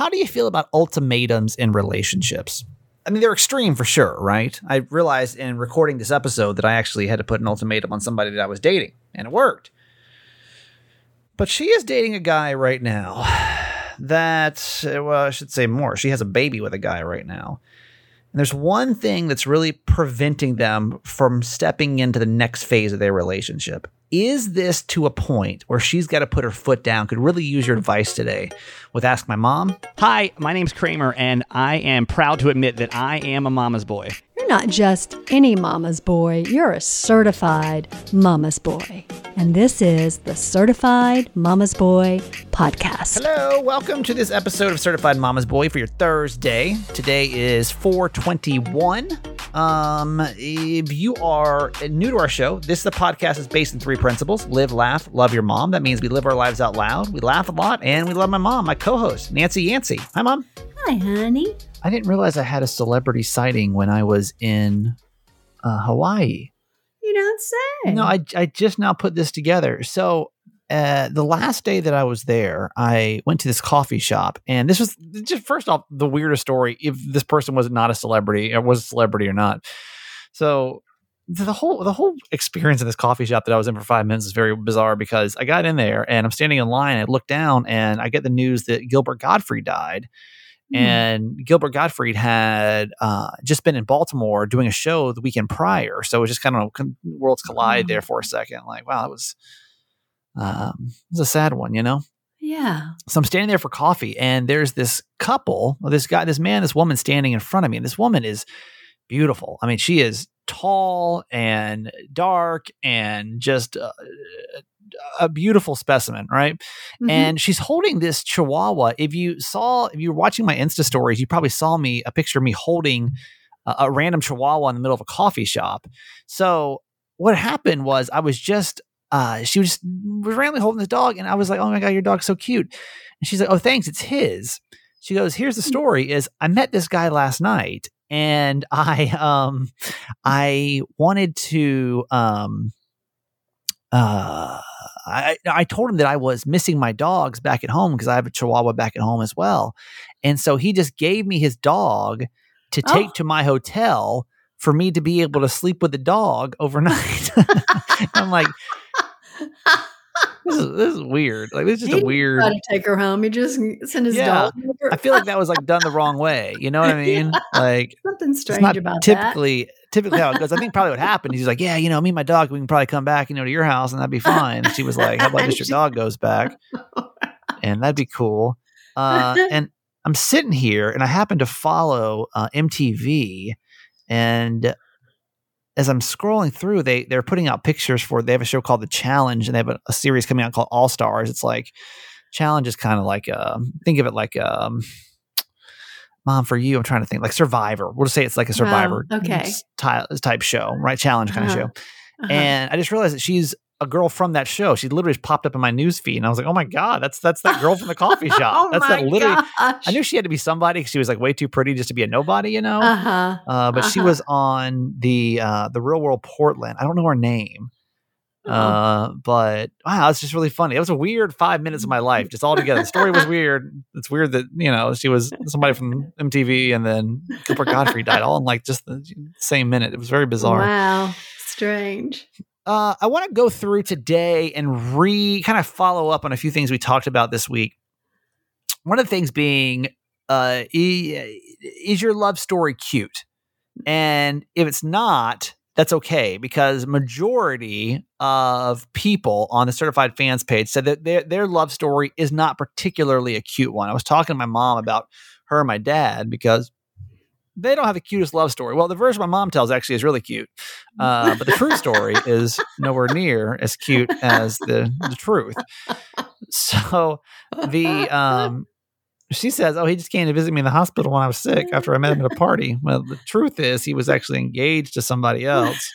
How do you feel about ultimatums in relationships? I mean, they're extreme for sure, right? I realized in recording this episode that I actually had to put an ultimatum on somebody that I was dating, and it worked. But she is dating a guy right now that, well, I should say more. She has a baby with a guy right now. And there's one thing that's really preventing them from stepping into the next phase of their relationship. Is this to a point where she's got to put her foot down? Could really use your advice today with Ask My Mom. Hi, my name's Kramer, and I am proud to admit that I am a mama's boy. You're not just any mama's boy, you're a certified mama's boy. And this is the Certified Mama's Boy podcast. Hello, welcome to this episode of Certified Mama's Boy for your Thursday. Today is 421. Um, if you are new to our show, this the podcast is based in three principles: live, laugh, love your mom. That means we live our lives out loud, we laugh a lot, and we love my mom, my co-host Nancy Yancey. Hi, mom. Hi, honey. I didn't realize I had a celebrity sighting when I was in uh, Hawaii. You don't say. No, I, I just now put this together. So uh, the last day that I was there, I went to this coffee shop, and this was just first off the weirdest story. If this person was not a celebrity, or was a celebrity or not. So the whole the whole experience in this coffee shop that I was in for five minutes is very bizarre because I got in there and I'm standing in line. And I look down and I get the news that Gilbert Gottfried died. Hmm. And Gilbert Gottfried had uh, just been in Baltimore doing a show the weekend prior, so it was just kind of worlds collide there for a second. Like, wow, it was um, it was a sad one, you know. Yeah. So I'm standing there for coffee, and there's this couple, this guy, this man, this woman standing in front of me, and this woman is beautiful. I mean, she is tall and dark and just uh, a beautiful specimen, right? Mhm. And she's holding this chihuahua. If you saw, if you were watching my Insta stories, you probably saw me a picture of me holding a, a random chihuahua in the middle of a coffee shop. So what happened was I was just uh, she was just was randomly holding the dog, and I was like, "Oh my god, your dog's so cute!" And she's like, "Oh, thanks, it's his." She goes, "Here's the story: is I met this guy last night, and I um I wanted to um uh I I told him that I was missing my dogs back at home because I have a Chihuahua back at home as well, and so he just gave me his dog to oh. take Oh. to my hotel for me to be able to sleep with the dog overnight. I'm like, this is this is weird. Like this is just He a weird. To take her home. He just sent his Yeah. dog. I feel like that was like done the wrong way. You know what I mean? Like Something strange about typically typically how it goes. I think probably what happened. He's like, yeah, you know, me and my dog, we can probably come back, you know, to your house, and that'd be fine. And she was like, how about just your dog goes back, and that'd be cool. Uh, and I'm sitting here, and I happen to follow uh, MTV, and as I'm scrolling through, they they're putting out pictures for. They have a show called The Challenge, and they have a, a series coming out called All Stars. It's like Challenge is kind of like um, think of it like um, Mom for you. I'm trying to think like Survivor. We'll just say it's like a Survivor okay. s- ty- type show, right? Challenge kind of Uh-huh. show. Uh-huh. And I just realized that she's a girl from that show. She literally just popped up in my news feed, and I was like, "Oh my god, that's that's that girl from the coffee shop." oh that's that literally. gosh. I knew she had to be somebody because she was like way too pretty just to be a nobody, you know. Uh-huh. Uh, but she uh-huh. was on the uh, the Real World Portland. I don't know her name, Oh. uh, but wow, it's just really funny. It was a weird five minutes of my life, just all together. The story was weird. It's weird that you know she was somebody from MTV, and then Cooper Gottfried died all in like just the same minute. It was very bizarre. Wow. Strange. Uh, I want to go through today and re kind of follow up on a few things we talked about this week. One of the things being, uh, is your love story cute? And if it's not, that's okay because majority of people on the certified fans page said that their their love story is not particularly a cute one. I was talking to my mom about her and my dad because they don't have the cutest love story. Well, the version my mom tells actually is really cute, uh, but the true story is nowhere near as cute as the the truth. So the um, she says, "Oh, he just came to visit me in the hospital when I was sick after I met him at a party." Well, the truth is, he was actually engaged to somebody else,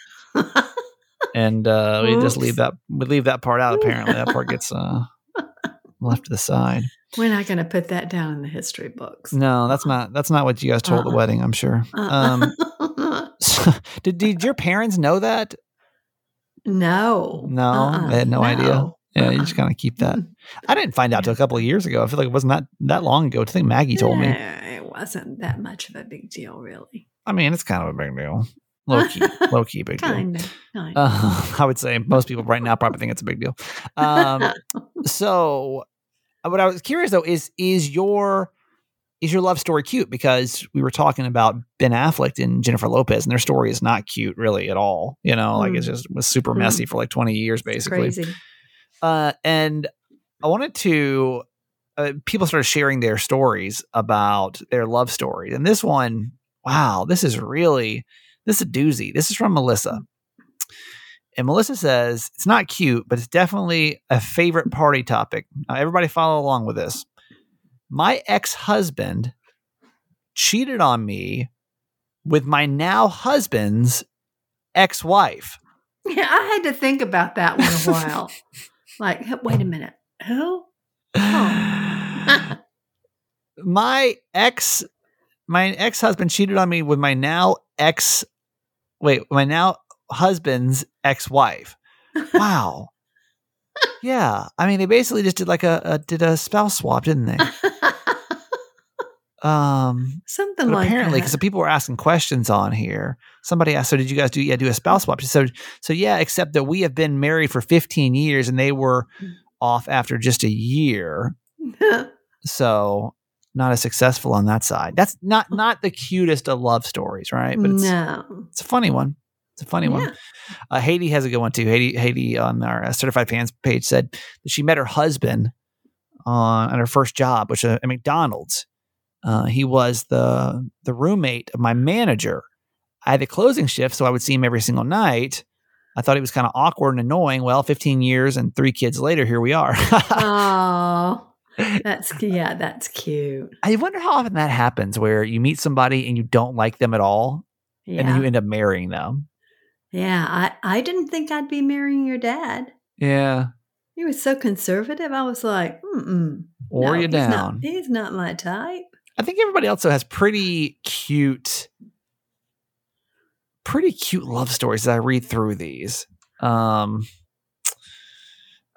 and uh, we just leave that we leave that part out. Apparently, that part gets uh, left to the side. We're not going to put that down in the history books. No, that's not that's not what you guys told at the Uh-uh. wedding. I'm sure. Um, Uh-uh. so, did did your parents know that? no. No, Uh-uh. they had no idea? Yeah, you just kind of keep that. I didn't find out till a couple of years ago. I feel like it wasn't that that long ago. I think Maggie told me. It wasn't that much of a big deal, really. I mean, it's kind of a big deal. Low key, low key big deal. Kind of. Uh, I would say most people right now probably think it's a big deal. Um, so, what I was curious though is is your is your love story cute? Because we were talking about Ben Affleck and Jennifer Lopez, and their story is not cute really at all. You know, like it's Mm. just was super Mm. messy for like twenty years It's basically. Uh, and I wanted to. Uh, people started sharing their stories about their love stories, and this one, wow, this is really this is a doozy. This is from Melissa, and Melissa says it's not cute, but it's definitely a favorite party topic. Now, everybody, follow along with this. My ex husband cheated on me with my now husband's ex wife. Yeah, I had to think about that one a while. like, wait a minute. Who? Oh. my ex my ex-husband cheated on me with my now ex wait my now husband's ex-wife wow yeah i mean they basically just did like a, a did a spouse swap didn't they um Something like apparently because people were asking questions on here somebody asked so did you guys do yeah do a spouse swap so so yeah except that we have been married for 15 years and they were Mm. off after just a year so not as successful on that side. That's not not the cutest of love stories, right? But it's no. it's a funny one. It's a funny Yeah. one. Uh, Heidi has a good one too. Heidi Heidi on our uh, certified fans page said that she met her husband on, on her first job, which uh, at McDonald's. Uh, he was the the roommate of my manager. I had the closing shift, so I would see him every single night. I thought he was kind of awkward and annoying. Well, 15 years and three kids later, here we are. Oh, that's yeah, that's cute. I wonder how often that happens where you meet somebody and you don't like them at all and then you end up marrying them. yeah. I I didn't think I'd be marrying your dad. Yeah. He was so conservative. I was like, mm Or no, you he's down. Not, he's not my type. I think everybody also has pretty cute, pretty cute love stories as I read through these. Um,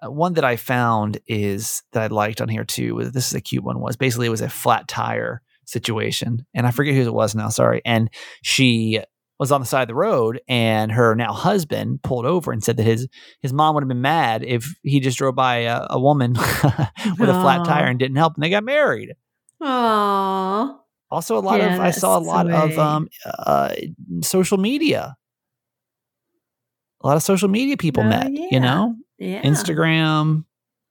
one that I found is that I liked on here too. was- This is a cute one. Was basically it was a flat tire situation, and I forget who it was now. Sorry, and she was on the side of the road, and her now husband pulled over and said that his his mom would have been mad if he just drove by a, a woman with a flat tire and didn't help, and they got married. Oh, Also, a lot Yeah, of I saw a lot of um uh social media. A lot of social media people Oh, met, you know, yeah. Instagram,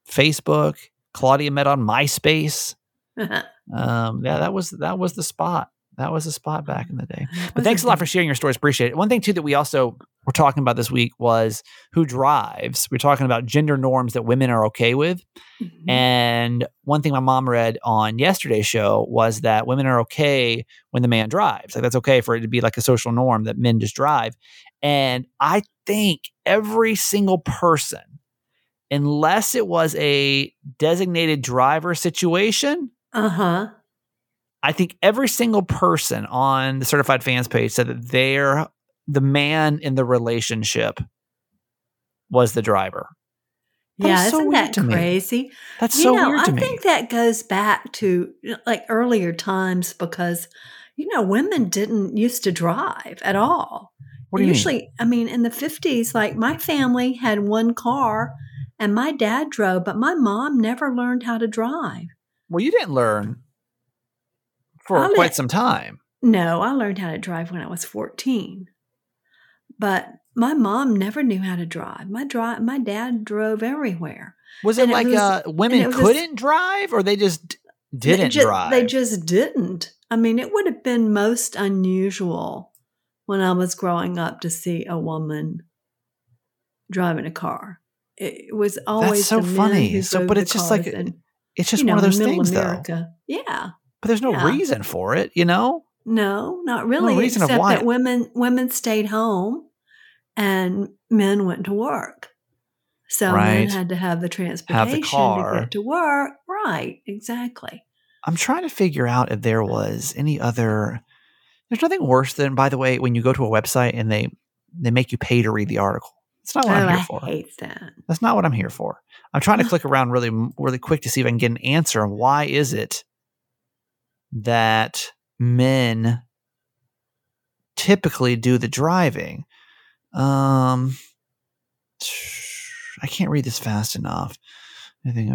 Facebook. Claudia met on MySpace. Um, yeah, that was that was the spot. That was a spot back in the day. But thanks a lot for sharing your stories. Appreciate it. One thing too that we also were talking about this week was who drives. We're talking about gender norms that women are okay with. Mm-hmm. And one thing my mom read on yesterday's show was that women are okay when the man drives. Like that's okay for it to be like a social norm that men just drive. And I think every single person, unless it was a designated driver situation, Uh huh. I think every single person on the certified fans page said that they're the man in the relationship was the driver. That Yeah, is so isn't that to me. crazy? That's you so know, weird I to me. think that goes back to like earlier times because you know women didn't used to drive at all. what do you Usually, mean? I mean, in the fifties, like my family had one car, and my dad drove, but my mom never learned how to drive. Well, you didn't learn for I quite some time. No, I learned how to drive when I was fourteen, but my mom never knew how to drive. My drive, my dad drove everywhere. Was it And it like was- uh, women it was a s- couldn't drive, or they just didn't they just, drive? They just didn't. I mean, it would have been most unusual when I was growing up to see a woman driving a car. It was always so the men funny. So- but it's just like- and, it's just you know, one of those things, though. Yeah. But there's no Yeah. reason for it, you know. No, not really. No reason of except why. that women women stayed home and men went to work. So Right. men had to have the transportation car. to get to work. Right, exactly. I'm trying to figure out if there was any other. There's nothing worse than, by the way, when you go to a website and they they make you pay to read the article. That's not what oh, I'm here I for. hate that. That's not what I'm here for. I'm trying to click around really, really quick to see if I can get an answer on why is it that men typically do the driving. Um, I can't read this fast enough. I think.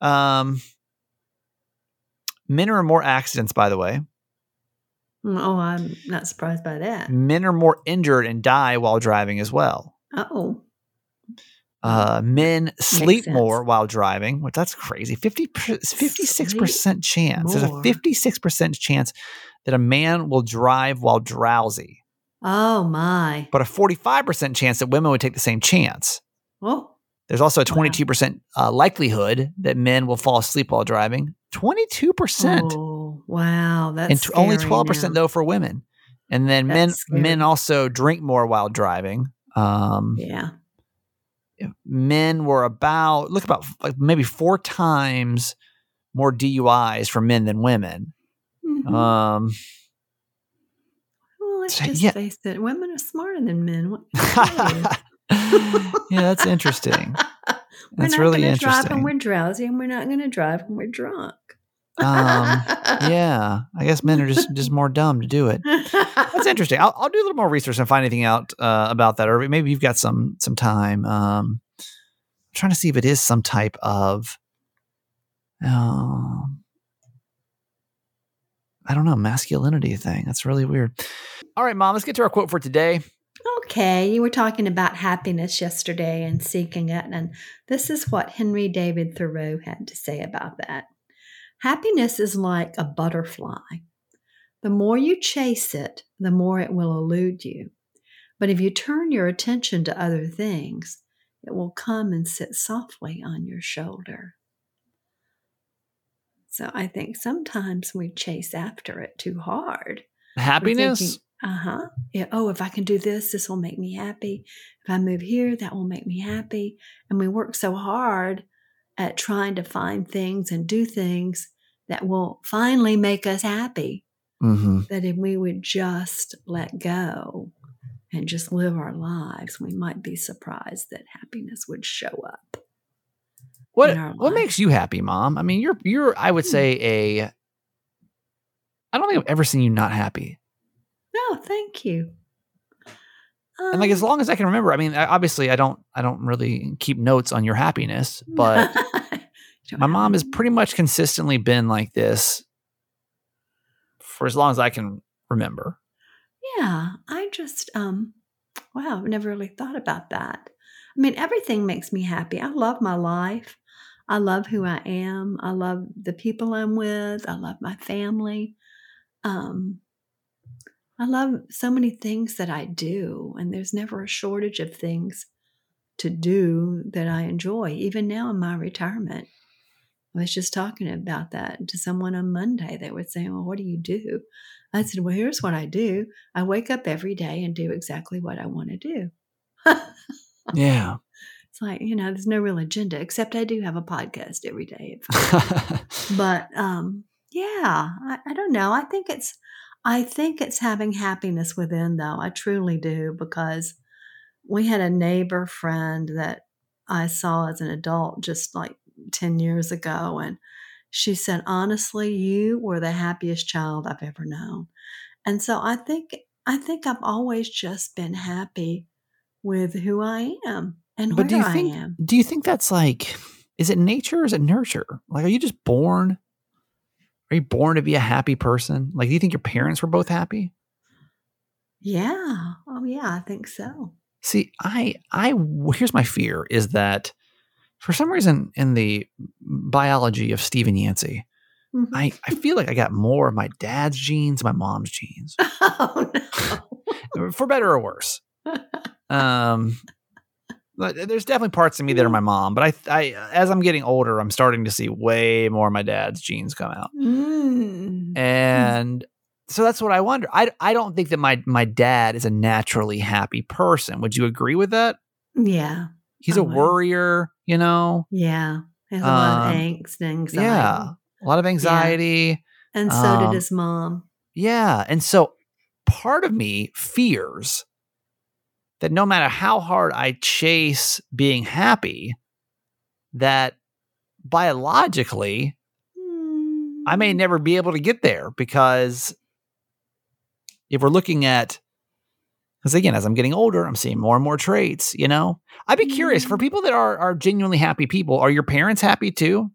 Um, men are more accidents, by the way. Oh, I'm not surprised by that. Men are more injured and die while driving as well. Oh, Uh, men sleep more while driving, which that's crazy. 50, 56% chance. There's a 56% chance that a man will drive while drowsy, oh my. but a 45% chance that women would take the same chance. Oh, There's also a 22% uh, likelihood that men will fall asleep while driving. 22%. oh wow. That's and t- only 12% now. though for women. And then men scary. men also drink more while driving. Um, Yeah. Men were about look about like maybe four times more DUIs for men than women. Mhm. Um, well, let's so- just yeah. face it. Women are smarter than men. What yeah, that's interesting. We're not really gonna drive interesting. when we're drowsy, and we're not going to drive when we're drunk. Um, yeah, I guess men are just just more dumb to do it. That's interesting. I'll, I'll do a little more research and find anything out uh, about that, or maybe you've got some some time. Um, I'm trying to see if it is some type of, um, I don't know, masculinity thing. That's really weird. All right, mom, let's get to our quote for today. Okay, you were talking about happiness yesterday and seeking it, and this is what Henry David Thoreau had to say about that. Happiness is like a butterfly. The more you chase it, the more it will elude you. But if you turn your attention to other things, it will come and sit softly on your shoulder. So I think sometimes we chase after it too hard. Happiness. Uh huh. Yeah. Oh, if I can do this, this will make me happy. If I move here, that will make me happy. And we work so hard at trying to find things and do things that will finally make us happy Mm-hmm. that if we would just let go and just live our lives, we might be surprised that happiness would show up. What what makes you happy, mom? I mean, you're you're I would Hmm. say a. I don't think I've ever seen you not happy. No, thank you. And like as Um, long as I can remember, I mean, I- obviously I don't I don't really keep notes on your happiness, but my mom has pretty much consistently been like this for as long as I can remember. Yeah, I just um wow, I've never really thought about that. I mean, everything makes me happy. I love my life. I love who I am. I love the people I'm with. I love my family. Um I love so many things that I do, and there's never a shortage of things to do that I enjoy, even now in my retirement. I was just talking about that to someone on Monday. They were saying, Well, what do you do? I said, Well, here's what I do. I wake up every day and do exactly what I want to do. Yeah. It's like, you know, there's no real agenda, except I do have a podcast every day. but um, yeah, I, I don't know. I think it's I think it's having happiness within though. I truly do because we had a neighbor friend that I saw as an adult just like 10 years ago and she said honestly you were the happiest child I've ever known. And so I think I think I've always just been happy with who I am and but do where you I think am. do you think that's like is it nature or is it nurture? Like are you just born? Are you born to be a happy person? Like do you think your parents were both happy? Yeah. Oh yeah, I think so. See, I, I, here's my fear is that for some reason in the biology of Stephen Yancey, Mhm. I, I feel like I got more of my dad's genes, my mom's genes, oh no. for better or worse. Um, there's definitely parts of me that are my mom, but I, I, as I'm getting older, I'm starting to see way more of my dad's genes come out, Mm. and so that's what I wonder. I, I don't think that my my dad is a naturally happy person. Would you agree with that? Yeah. He's a would. worrier, you know. Yeah. He has a lot of Um, angst and anxiety. Yeah, a lot of anxiety. And so Um, did his mom. Yeah. And so part of me fears that no matter how hard I chase being happy, that biologically I may never be able to get there because if we're looking at, because again, as I'm getting older, I'm seeing more and more traits. You know, I'd be curious for mm. people that are are genuinely happy people. Are your parents happy too?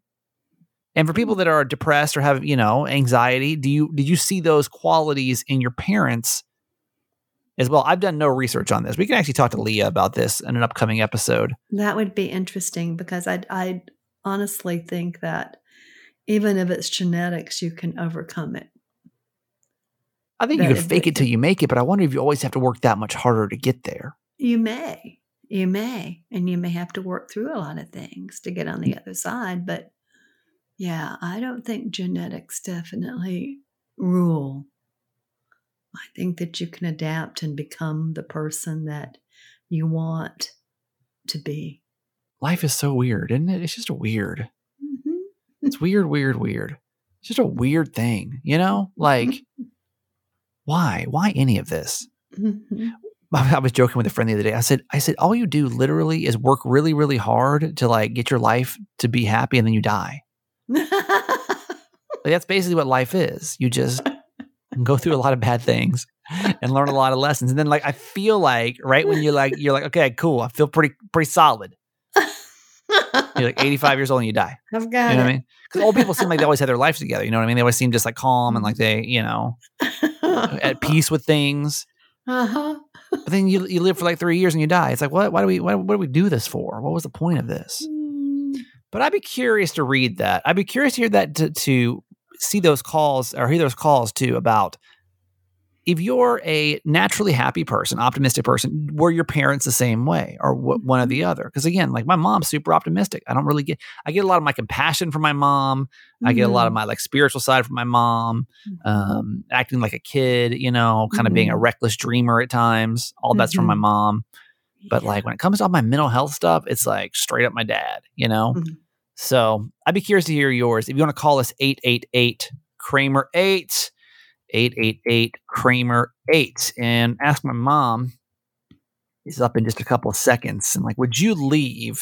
And for people that are depressed or have you know anxiety, do you do you see those qualities in your parents as well? I've done no research on this. We can actually talk to Leah about this in an upcoming episode. That would be interesting because I I honestly think that even if it's genetics, you can overcome it. I think That you can fake it- it till you make it, but I wonder if you always have to work that much harder to get there. You may, you may, and you may have to work through a lot of things to get on the other side. But yeah, I don't think genetics definitely rule. I think that you can adapt and become the person that you want to be. Life is so weird, isn't it? It's just weird. Mhm. It's weird, weird, weird. It's just a weird thing, you know? Like, why? Why any of this? Mhm. I was joking with a friend the other day. I said, I said, all you do literally is work really, really hard to like get your life to be happy and then you die. Like, that's basically what life is. You just go through a lot of bad things and learn a lot of lessons. And then like I feel like right when you're like you're like, okay, cool, I feel pretty pretty solid. You're like 85 years old and you die. I've You got know what I mean? Because old people seem like they always have their life together. You know what I mean? They always seem just like calm and like they, you know, at peace with things. uh-huh. But then you you live for like three years and you die. It's like what? Why do we? Why, what do we do this for? What was the point of this? Mm, But I'd be curious to read that. I'd be curious to hear that to, to see those calls or hear those calls too about if you're a naturally happy person, optimistic person, were your parents the same way or wh- mm-hmm. one or the other? Because again, like my mom's super optimistic. I don't really get. I get a lot of my compassion from my mom. I get a lot of mm-hmm. my like spiritual side from my mom. Mhm. Um, acting like a kid, you know, kind of being a mm-hmm. reckless dreamer at times. All that's from my mom. But Yeah. like when it comes to all my mental health stuff, it's like straight up my dad, you know? So I'd be curious to hear yours. If you want to call us 888 Kramer 8, 888 Kramer 8, and ask my mom, he's up in just a couple of seconds. And like, would you leave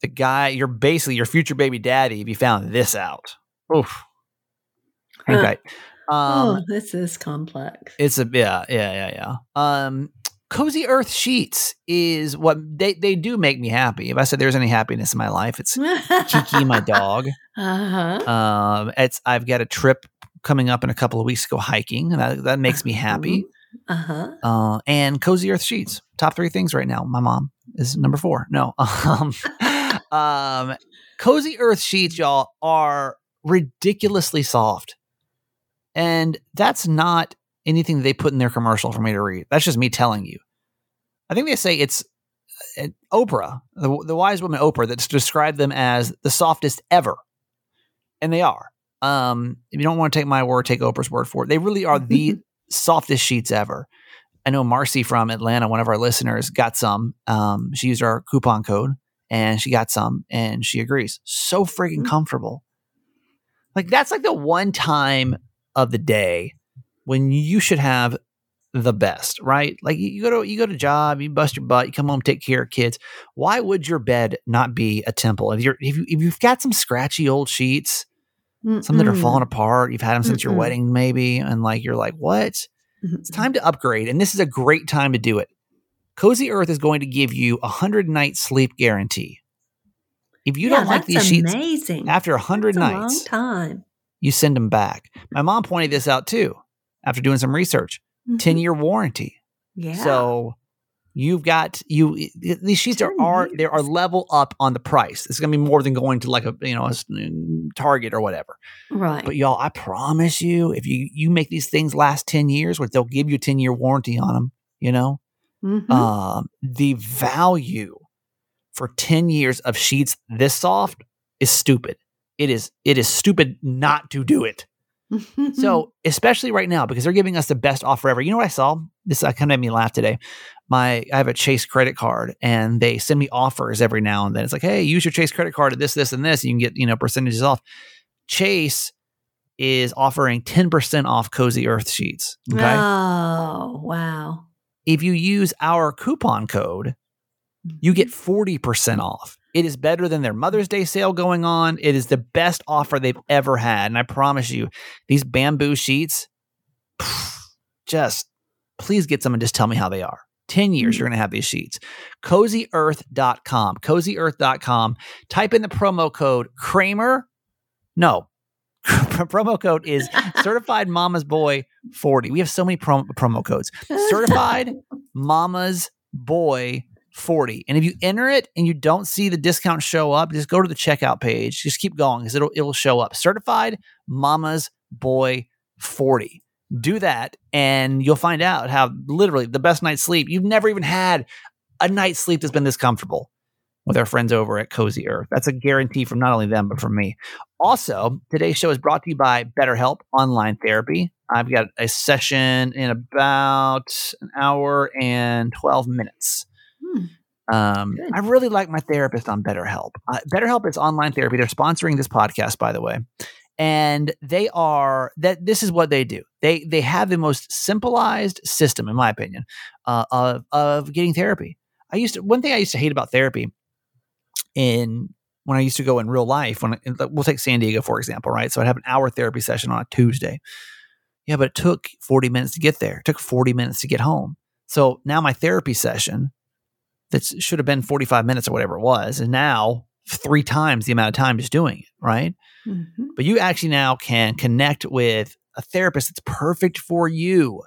the guy, you're basically your future baby daddy, if you found this out? Oof. Huh. Okay. Um, oh, this is complex. it's a yeah, yeah, yeah, yeah. Um, Cozy Earth Sheets is what they they do make me happy. If I said there's any happiness in my life, it's Kiki, my dog. Uh-huh. Um, it's I've got a trip coming up in a couple of weeks to go hiking, and that that makes me happy. Uh-huh. Uh, and Cozy Earth Sheets, top three things right now. My mom is number four. No, um, um, Cozy Earth Sheets, y'all are ridiculously soft, and that's not anything they put in their commercial for me to read. That's just me telling you. I think they say it's uh, Oprah, the, the wise woman Oprah, that's described them as the softest ever, and they are. Um, if you don't want to take my word, take Oprah's word for it. They really are the softest sheets ever. I know Marcy from Atlanta, one of our listeners, got some. Um, she used our coupon code and she got some and she agrees. So freaking Mhm. comfortable. Like that's like the one time of the day when you should have the best, right? Like you go to you go to job, you bust your butt, you come home, take care of kids. Why would your bed not be a temple? If you're if, you, if you've got some scratchy old sheets, some that are falling apart, you've had them since your Mm-mm. wedding, maybe, and like you're like, what? It's time to upgrade, and this is a great time to do it. Cozy Earth is going to give you a hundred night sleep guarantee. If you Yeah, don't like these sheets amazing. after a hundred That's a nights, long time. you send them back. My mom pointed this out too after doing some research. Mhm. 10 year warranty. Yeah. So you've got you these sheets are, 10 are they are level up on the price. It's going to be more than going to like a you know a Target or whatever. right. But y'all, I promise you, if you you make these things last 10 years, which they'll give you a 10 year warranty on them, you know, Mhm. um, the value for 10 years of sheets this soft is stupid. It is it is stupid not to do it. So, especially right now, because they're giving us the best offer ever. You know what I saw? This uh, kind of made me laugh today. My I have a Chase credit card, and they send me offers every now and then. It's like, hey, use your Chase credit card at this, this, and this. And you can get you know percentages off. Chase is offering ten percent off Cozy Earth sheets. Okay, Oh, wow. if you use our coupon code, you get 40% off. It is better than their Mother's Day sale going on. It is the best offer they've ever had. And I promise you, these bamboo sheets, just please get some and just tell me how they are. 10 years, hmm. you're going to have these sheets. CozyEarth.com. CozyEarth.com. Type in the promo code Kramer. No, promo code is certified mama's boy 40 we have so many prom- promo codes certified mama's boy 40 and if you enter it and you don't see the discount show up just go to the checkout page just keep going because it'll, it'll show up certified mama's boy 40 do that and you'll find out how literally the best night's sleep you've never even had a night's sleep that's been this comfortable with our friends over at Cozy Earth. That's a guarantee from not only them, but from me. Also, today's show is brought to you by BetterHelp Online Therapy. I've got a session in about an hour and 12 minutes. Um, I really like my therapist on BetterHelp. Uh, BetterHelp is online therapy. They're sponsoring this podcast, by the way, and they are that. This is what they do. They they have the most simplified system, in my opinion, uh, of of getting therapy. I used to one thing I used to hate about therapy in when I used to go in real life. When we'll take San Diego for example, right? So I'd have an hour therapy session on a Tuesday. Yeah, but it took forty minutes to get there. It took forty minutes to get home. So now my therapy session that should have been forty five minutes or whatever it was, and now three times the amount of time just doing it, right? Mhm. But you actually now can connect with a therapist that's perfect for you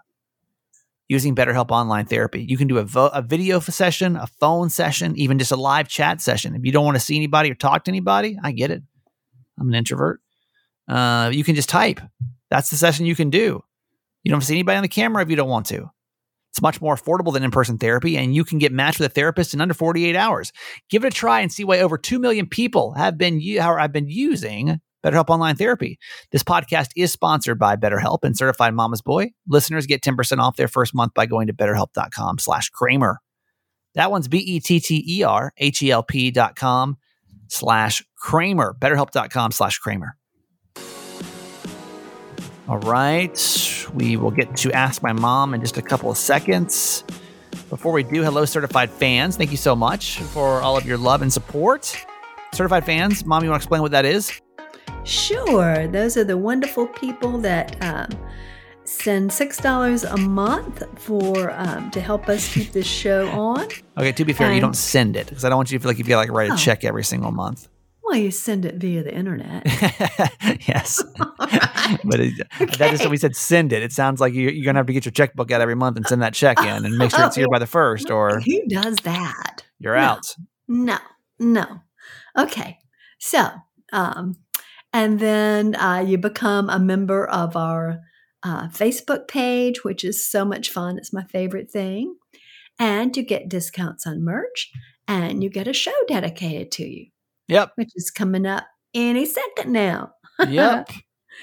using BetterHelp Online Therapy. You can do a, vo- a video session, a phone session, even just a live chat session. If you don't want to see anybody or talk to anybody, I get it. I'm an introvert. Uh, you can just type. That's the session you can do. You don't see anybody on the camera if you don't want to. It's much more affordable than in person therapy, and you can get matched with a therapist in under 48 hours. Give it a try and see why over 2 million people have been, have been using BetterHelp Online Therapy. This podcast is sponsored by BetterHelp and Certified Mama's Boy. Listeners get 10% off their first month by going to betterhelp.com slash Kramer. That one's B-E-T-T-E-R H-E-L-P dot com slash Kramer. Betterhelp.com slash Kramer. All right. We will get to Ask My Mom in just a couple of seconds. Before we do, hello, certified fans. Thank you so much for all of your love and support. Certified fans, Mom, you want to explain what that is? Sure. Those are the wonderful people that um, send six dollars a month for um, to help us keep this show on. Okay, to be fair, you don't send it because I don't want you to feel like you've got to like write a Oh. check every single month. Well, you send it via the internet. yes. Alright. but it, that is what we said send it. It sounds like you, you're going to have to get your checkbook out every month and send that check in and make sure it's here by the first or Who does that? you're No. out. No, no. Okay. So, um, and then uh, you become a member of our uh, Facebook page, which is so much fun. It's my favorite thing. And you get discounts on merch and you get a show dedicated to you, Yep. which is coming up any second now. Yep.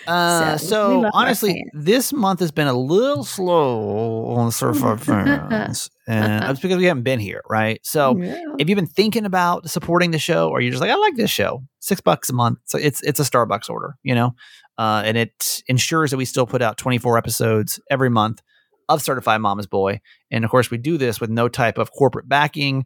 Uh, So, so honestly, this month has been a little slow on the Certified fans, and that's because we haven't been here, right? So, Yeah. if you've been thinking about supporting the show or you're just like i like this show six bucks a month so it's it's a starbucks order you know uh, and it ensures that we still put out 24 episodes every month of certified mama's boy and of course we do this with no type of corporate backing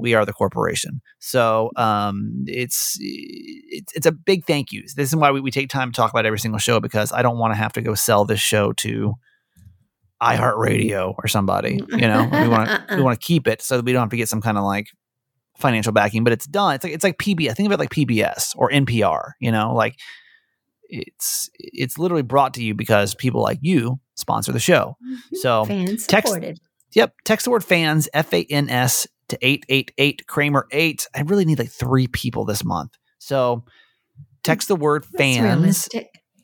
we are the corporation so um, it's, it's it's a big thank you this is why we, we take time to talk about every single show because i don't want to have to go sell this show to iheartradio or somebody you know we want to we want to keep it so that we don't have to get some kind of like financial backing, but it's done. It's like it's like PBS. Think of it like PBS or NPR. You know, like it's it's literally brought to you because people like you sponsor the show. So Fans text- supported. yep, text the word fans F A N S to eight eight eight Kramer eight. I really need like three people this month. So text the word That's fans.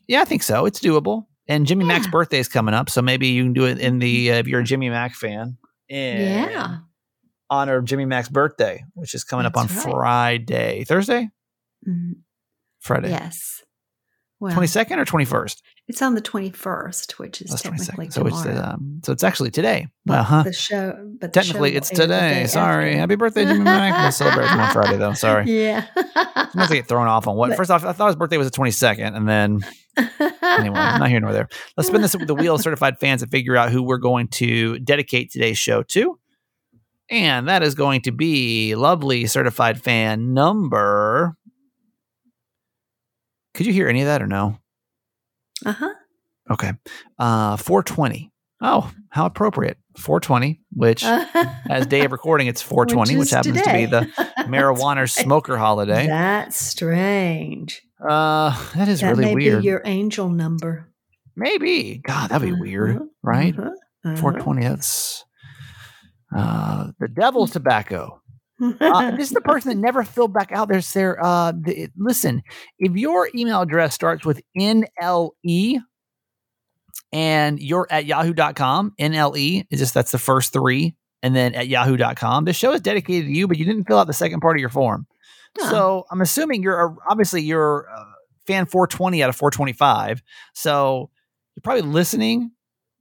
Yeah, I think so. It's doable. And Jimmy Mac's birthday is coming up, so maybe you can do it in the uh, if you're a Jimmy Mac fan. Yeah. honor of Jimmy Mac's birthday, which is coming up on right. Friday, Thursday, Mhm. Friday, Yes. Well, twenty second or twenty first. It's on the 21st, which is That's technically. So it's tomorrow. um, so it's actually today. But Uh huh. The show, but the Technically, show it's will air the today. Sorry, after. happy birthday, Jimmy Mac. We'll celebrate him on Friday though. Sorry. Yeah. I get thrown off on what. But- First off, I thought his birthday was the twenty second, and then anyway, not here nor there. Let's spin this with the wheel of certified fans and figure out who we're going to dedicate today's show to. And that is going to be lovely certified fan number. Could you hear any of that or no? Uh huh. Okay. Uh 420. Oh, how appropriate. 420, which as day of recording, it's 420, which, is happens to be the marijuana smoker holiday. That's strange. Uh that is that really may weird. be your angel number. Maybe. God, that'd be weird, Uh-huh, right? uh-huh, uh-huh. 420. That's uh the devil's tobacco. Uh, this is the person that never filled back out. There's their uh the, listen, if your email address starts with NLE and you're at yahoo.com, NLE is just that's the first three, and then at yahoo.com. This show is dedicated to you, but you didn't fill out the second part of your form. Huh. So I'm assuming you're a, obviously you're uh, fan 420 out of 425. So you're probably listening.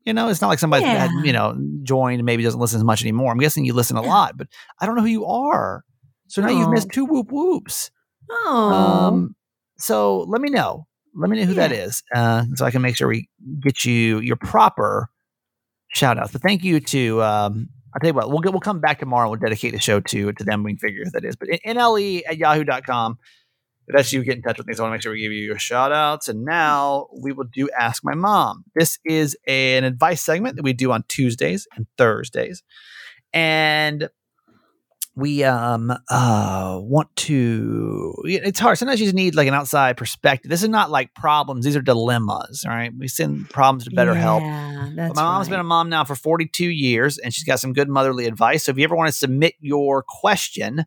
You know, it's not like somebody that Yeah. you know joined and maybe doesn't listen as much anymore. I'm guessing you listen a lot, but I don't know who you are. So now you've Oh. missed two whoop whoops. Oh, Um, so let me know. Let me know who that Yeah. is, uh, so I can make sure we get you your proper shout outs. But thank you to um, I'll tell you what, we'll get we'll come back tomorrow. And we'll dedicate the show to to them. We can figure who that is. But NLE at yahoo.com. That's you, get in touch with me. So I want to make sure we give you your shout outs. And now we will do Ask My Mom. This is an advice segment that we do on Tuesdays and Thursdays. And we um uh want to it's hard sometimes you just need like an outside perspective this is not like problems these are dilemmas all right we send problems to better help that's but my mom's been a mom now for 42 years and she's got some good motherly advice so if you ever want to submit your question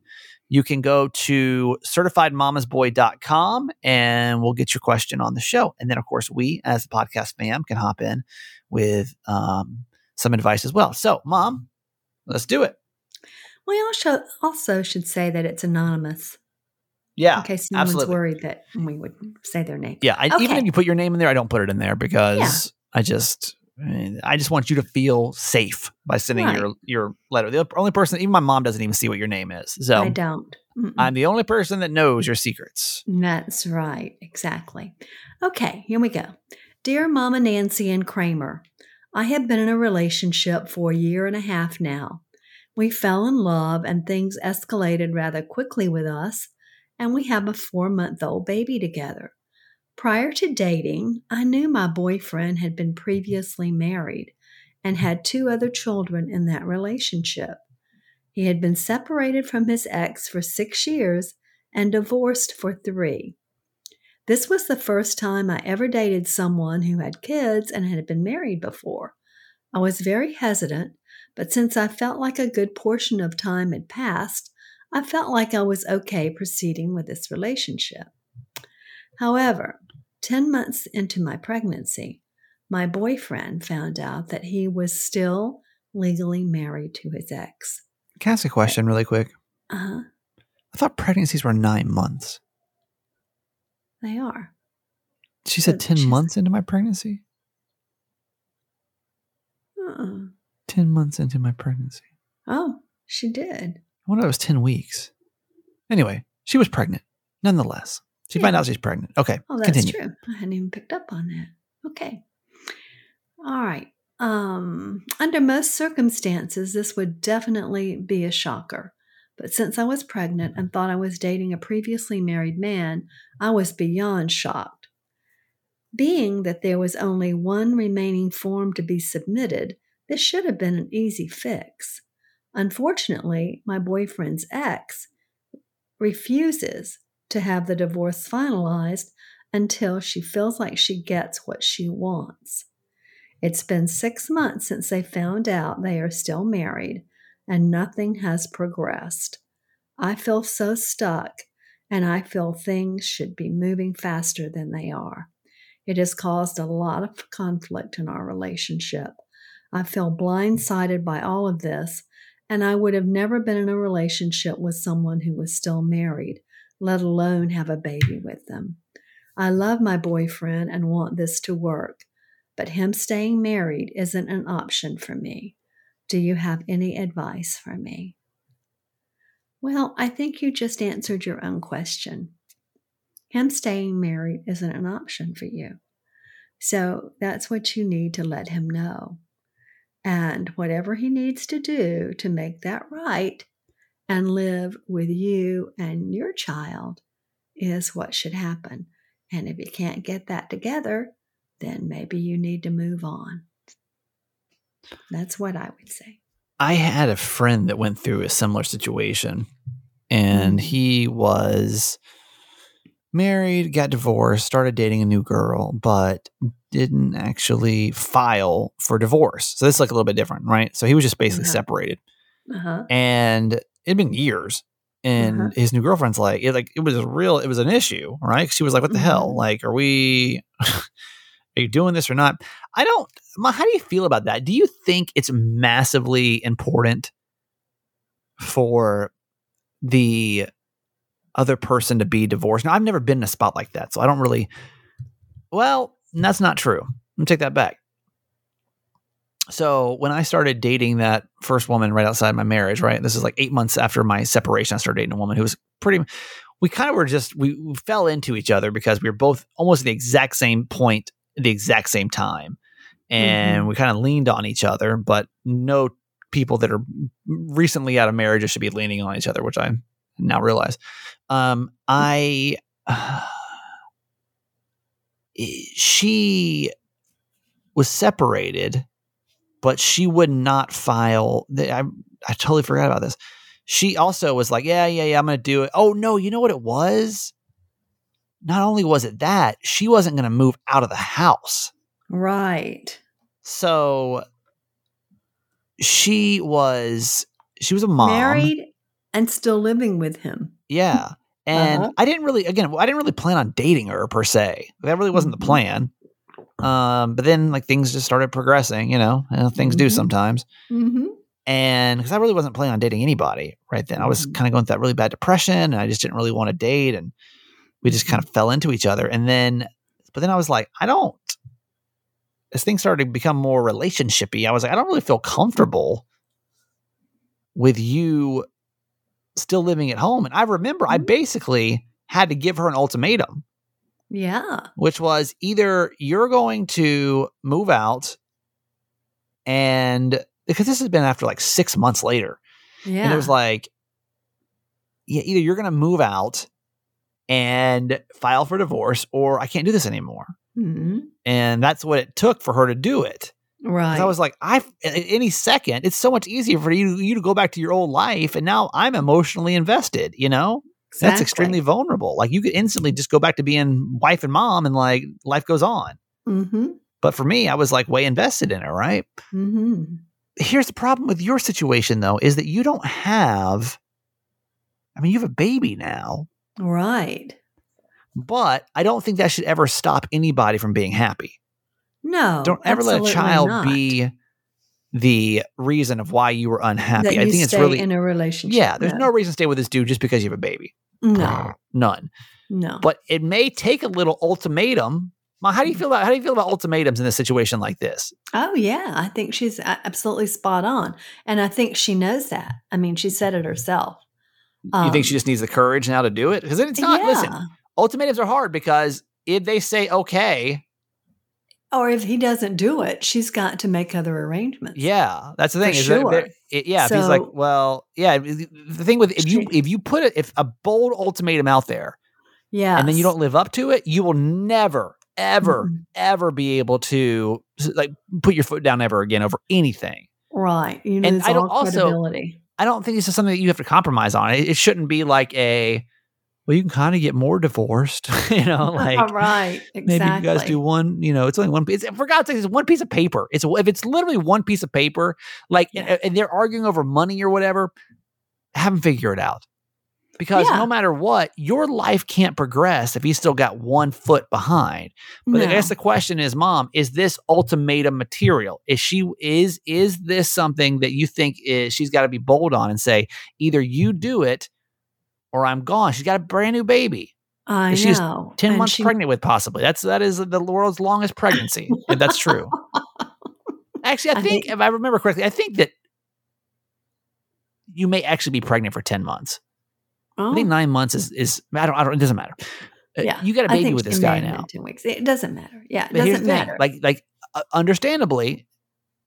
you can go to certifiedmamasboy.com and we'll get your question on the show. And then of course we as the podcast fam can hop in with um, some advice as well. So mom let's do it. We also also should say that it's anonymous. Yeah in case someone's absolutely. worried that we would say their name. Yeah, I, even if you put your name in there, I don't put it in there because I just I just want you to feel safe by sending Right. your your letter. The only person, even my mom, doesn't even see what your name is. So I don't. Mm-mm. I'm the only person that knows your secrets. That's right. Exactly. Okay, here we go. Dear Mama Nancy and Kramer, I have been in a relationship for a year and a half now. We fell in love and things escalated rather quickly with us, and we have a four month old baby together. Prior to dating, I knew my boyfriend had been previously married and had two other children in that relationship. He had been separated from his ex for six years and divorced for three. This was the first time I ever dated someone who had kids and had been married before. I was very hesitant, but since I felt like a good portion of time had passed, I felt like I was okay proceeding with this relationship. However, 10 months into my pregnancy, my boyfriend found out that he was still legally married to his ex. Can I ask a question really quick? Uh-huh, I thought pregnancies were nine months. they are. She said So 10 months into my pregnancy? Uh-uh. 10 months into my pregnancy. Oh, she did. I wonder if it was 10 weeks. Anyway, she was pregnant nonetheless. She Yeah. found out she's pregnant. Okay, Oh, that's continue. true. I hadn't even picked up on that. Okay. All right. Um, under most circumstances, this would definitely be a shocker. But since I was pregnant and thought I was dating a previously married man, I was beyond shocked. Being that there was only one remaining form to be submitted, this should have been an easy fix. Unfortunately, my boyfriend's ex refuses to have the divorce finalized until she feels like she gets what she wants. It's been six months since they found out they are still married, and nothing has progressed. I feel so stuck, and I feel things should be moving faster than they are. It has caused a lot of conflict in our relationship. I feel blindsided by all of this, and I would have never been in a relationship with someone who was still married let alone have a baby with them. I love my boyfriend and want this to work, but him staying married isn't an option for me. Do you have any advice for me? Well, I think you just answered your own question. Him staying married isn't an option for you. So that's what you need to let him know. And whatever he needs to do to make that right and live with you and your child is what should happen. And if you can't get that together, then maybe you need to move on. That's what I would say. I had a friend that went through a similar situation, and Mm. he was married, got divorced, started dating a new girl, but didn't actually file for divorce. So this is like a little bit different, right? So he was just basically Uh-huh. separated, Uh huh. and it'd been years. And Uh-huh. his new girlfriend's like, it like it was a real, it was an issue, right? She was like, "What the hell? Mhm. Like, are we, are you doing this or not?" I don't. How do you feel about that? Do you think it's massively important for the other person to be divorced? Now, I've never been in a spot like that, so I don't really. Well, that's not true. Let me take that back. So when I started dating that first woman right outside my marriage, right, this is like eight months after my separation, I started dating a woman who was pretty. We kind of were just we, we fell into each other because we were both almost at the exact same point at the exact same time, and Mhm. we kind of leaned on each other. But no people that are recently out of marriages should be leaning on each other, which I now realize. Um, I she was separated, but she would not file. The, I I totally forgot about this. She also was like, yeah, yeah, yeah, I'm gonna do it. Oh no, you know what it was? Not only was it that she wasn't gonna move out of the house, Right. so she was she was a mom, Married and still living with him. yeah. And Uh-huh. I didn't really, again, I didn't really plan on dating her per se. That really wasn't the Mhm. plan. Um, but then like things just started progressing, you know, and things do Mhm. sometimes. Mm-hmm. And because I really wasn't planning on dating anybody right then, I was Mhm. kind of going through that really bad depression, and I just didn't really want to date, and we just kind of fell into each other. And then, but then I was like, I don't. As things started to become more relationshipy, I was like, I don't really feel comfortable with you still living at home. And I remember I Mhm. basically had to give her an ultimatum, Yeah. which was either you're going to move out, and because this has been after like six months later. Yeah. And it was like, yeah, either you're going to move out and file for divorce, or I can't do this anymore. Mhm. And that's what it took for her to do it. Right. I was like, I at any second, it's so much easier for you you to go back to your old life, and now I'm emotionally invested. You know, that's extremely vulnerable. Like you could instantly just go back to being wife and mom, and like life goes on. Mm-hmm. But for me, I was like way invested in her. Right. Mm-hmm. here's the problem with your situation though is that you don't have i mean you have a baby now Right. but i don't think that should ever stop anybody from being happy No. don't ever let a child not. be the reason of why you were unhappy that i you think it's really in a relationship. yeah there's no reason to stay with this dude just because you have a baby no, none no. but it may take a little ultimatum Ma, how do you Mm. feel about how do you feel about ultimatums in a situation like this Oh yeah, I think she's absolutely spot on, and I think she knows that. I mean, she said it herself. you Um, think she just needs the courage now to do it because it's not listen ultimatums are hard because if they say okay Or if he doesn't do it, she's got to make other arrangements. Yeah, that's the For thing. is sure. it- yeah, if he's like, well, yeah. The thing with if you if you put it if a bold ultimatum out there yeah, and then you don't live up to it, you will never, ever, Mm-mm. ever be able to like put your foot down ever again over anything. right. You And I don't also- I don't think this is something that you have to compromise on. It, it shouldn't be like a well, you can kind of get more divorced, you know, like right, exactly. maybe you guys do one. You know, it's only one piece. For God's sake, it's one piece of paper. It's if it's literally one piece of paper, like Yeah. and, and they're arguing over money or whatever. Have them figure it out, because Yeah. no matter what, your life can't progress if you still got one foot behind. But I guess the question is, Mom, is this ultimatum material? Is she is is this something that you think is she's got to be bold on and say either you do it or I'm gone. She's got a brand new baby. I she's know. 10 And months she- pregnant with possibly that's that is the world's longest pregnancy that's true actually i, I think, think- if i remember correctly i think that you may actually be pregnant for 10 months Oh, i think nine months is is i don't i don't it doesn't matter Uh, Yeah. You got a baby with this guy now. 10 weeks. It doesn't matter. Yeah, it But doesn't the thing, matter. Like, like, uh, understandably,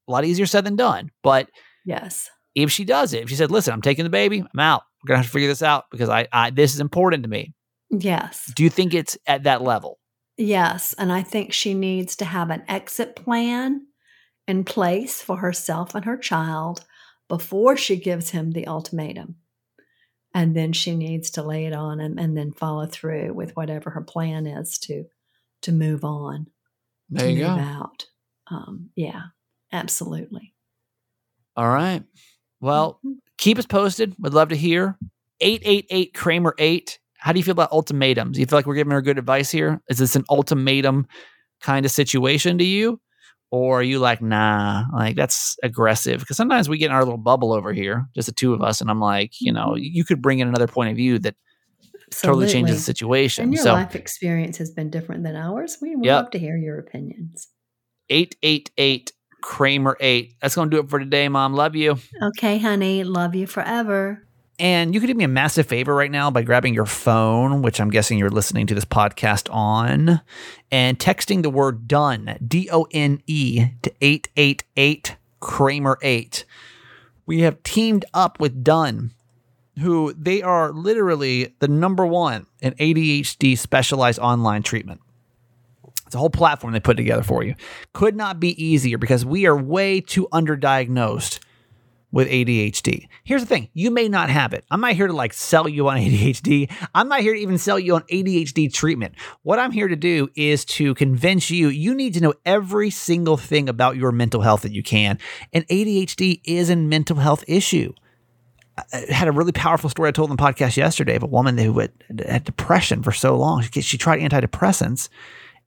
a lot easier said than done. But yes. If she does it, if she said, "Listen, I'm taking the baby. I'm out. We're gonna have to figure this out because I, I this is important to me." Yes. Do you think it's at that level? Yes. And I think she needs to have an exit plan in place for herself and her child before she gives him the ultimatum. And then she needs to lay it on him and then follow through with whatever her plan is to to move on, There you go. out. Um, yeah, absolutely. All right. Well, Mhm. keep us posted. Would love to hear. 888 Kramer 8. How do you feel about ultimatums? Do you feel like we're giving her good advice here? Is this an ultimatum kind of situation to you? Or are you like, nah, like that's aggressive? Because sometimes we get in our little bubble over here, just the two of us, and I'm like, you know, Mhm. you could bring in another point of view that totally changes the situation. And your so life experience has been different than ours. We would Yep. love to hear your opinions. 888 Kramer 8. That's going to do it for today, Mom. Love you. Okay, honey. Love you forever. And you could do me a massive favor right now by grabbing your phone, which I'm guessing you're listening to this podcast on, and texting the word done, D O N E, to 888 Kramer 8. We have teamed up with Done, who they are literally the number one in ADHD specialized online treatment. It's a whole platform they put together for you. Could not be easier because we are way too underdiagnosed with ADHD. Here's the thing you may not have it. I'm not here to like sell you on ADHD. I'm not here to even sell you on ADHD treatment. What I'm here to do is to convince you you need to know every single thing about your mental health that you can. And ADHD is a mental health issue. I had a really powerful story I told on the podcast yesterday of a woman who had, depression for so long. She tried antidepressants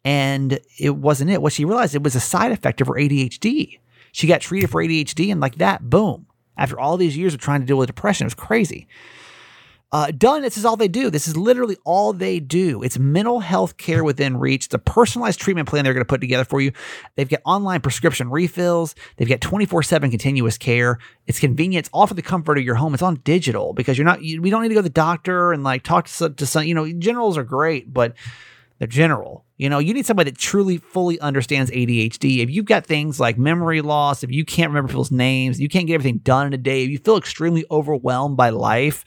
and it wasn't it. What she realized it was a side effect of her ADHD. She got treated for ADHD and like that, boom. After all these years of trying to deal with depression, it was crazy. Uh, done. This is all they do. This is literally all they do. It's mental health care within reach. It's a personalized treatment plan they're going to put together for you. They've got online prescription refills. They've got 24 7 continuous care. It's convenient. It's all for the comfort of your home. It's on digital because you're not, you, we don't need to go to the doctor and like talk to, to some, you know, generals are great, but they're general. You know, you need somebody that truly fully understands ADHD. If you've got things like memory loss, if you can't remember people's names, you can't get everything done in a day, if you feel extremely overwhelmed by life,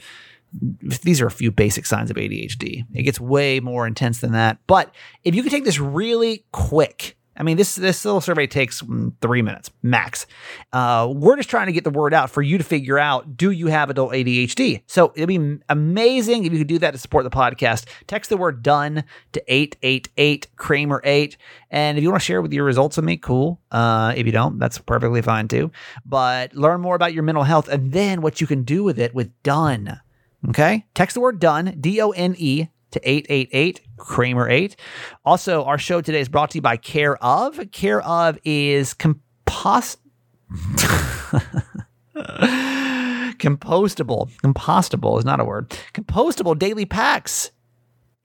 these are a few basic signs of ADHD. It gets way more intense than that. But if you can take this really quick, I mean, this this little survey takes mm, three minutes max. Uh, we're just trying to get the word out for you to figure out: Do you have adult ADHD? So it'd be amazing if you could do that to support the podcast. Text the word "done" to eight eight eight Kramer eight, and if you want to share with your results with me, cool. Uh, if you don't, that's perfectly fine too. But learn more about your mental health and then what you can do with it with "done." Okay. Text the word done, D O N E, to 888 Kramer 8. Also, our show today is brought to you by Care of. Care of is compost. compostable. Compostable is not a word. Compostable daily packs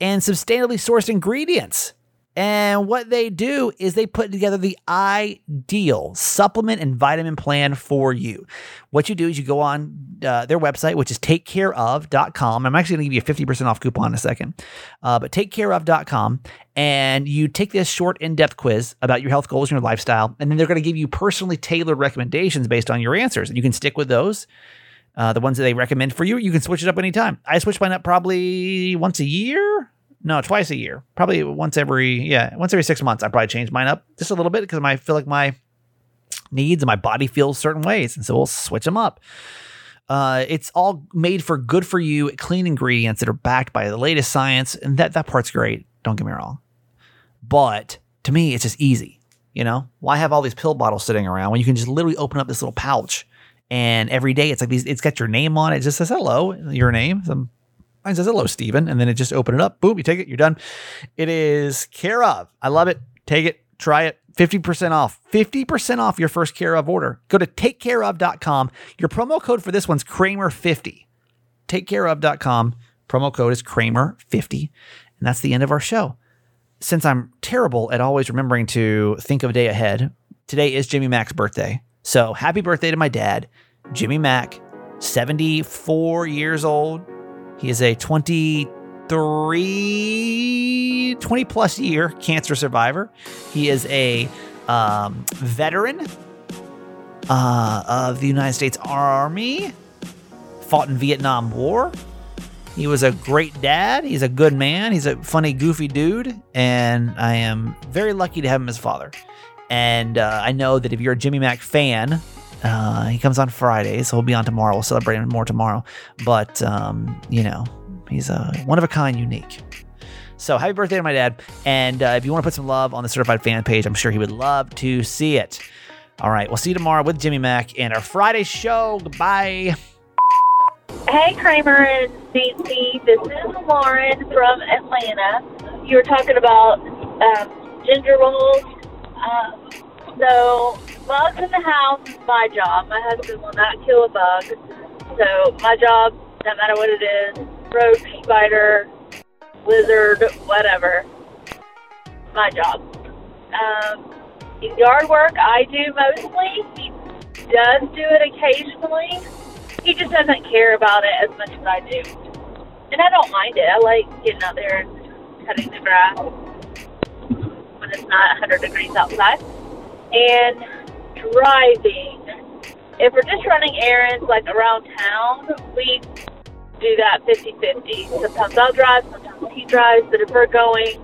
and sustainably sourced ingredients. And what they do is they put together the ideal supplement and vitamin plan for you. What you do is you go on uh, their website, which is takecareof.com. I'm actually going to give you a 50% off coupon in a second. Uh, but takecareof.com, and you take this short, in depth quiz about your health goals and your lifestyle. And then they're going to give you personally tailored recommendations based on your answers. And you can stick with those. Uh, the ones that they recommend for you, you can switch it up anytime. I switch mine up probably once a year. No, twice a year. Probably once every yeah, once every six months. I probably change mine up just a little bit because I feel like my needs and my body feels certain ways, and so we'll switch them up. Uh, it's all made for good for you, clean ingredients that are backed by the latest science, and that that part's great. Don't get me wrong, but to me, it's just easy. You know, why have all these pill bottles sitting around when you can just literally open up this little pouch, and every day it's like these. It's got your name on it. It just says hello, your name. Some Mine says hello, Steven. And then it just open it up. Boom, you take it, you're done. It is care of. I love it. Take it, try it. 50% off. 50% off your first care of order. Go to takecareof.com. Your promo code for this one's Kramer50. Takecareof.com. Promo code is Kramer50. And that's the end of our show. Since I'm terrible at always remembering to think of a day ahead, today is Jimmy Mack's birthday. So happy birthday to my dad, Jimmy Mack, 74 years old. He is a 20 three, 20 plus year cancer survivor. He is a um, veteran uh, of the United States Army, fought in Vietnam War. He was a great dad. He's a good man. He's a funny, goofy dude. And I am very lucky to have him as father. And uh, I know that if you're a Jimmy Mack fan, uh, he comes on Friday, so he'll be on tomorrow. We'll celebrate him more tomorrow. But, um, you know, he's a one of a kind, unique. So happy birthday to my dad. And uh, if you want to put some love on the certified fan page, I'm sure he would love to see it. All right, we'll see you tomorrow with Jimmy Mack and our Friday show. Goodbye. Hey, Kramer and Nancy. This is Lauren from Atlanta. You were talking about um, gender roles. Um, so, bugs in the house is my job. My husband will not kill a bug. So, my job, no matter what it is roach, spider, lizard, whatever, my job. Um, yard work I do mostly. He does do it occasionally he just doesn't care about it as much as I do. And I don't mind it. I like getting out there and cutting the grass when it's not 100 degrees outside. And driving. If we're just running errands like around town, we do that 50 50. Sometimes I'll drive, sometimes he drives. But if we're going,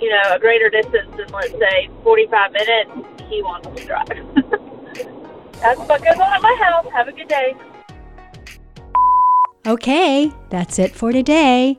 you know, a greater distance than, let's say, 45 minutes, he wants to drive. That's what goes on at my house. Have a good day. Okay, that's it for today.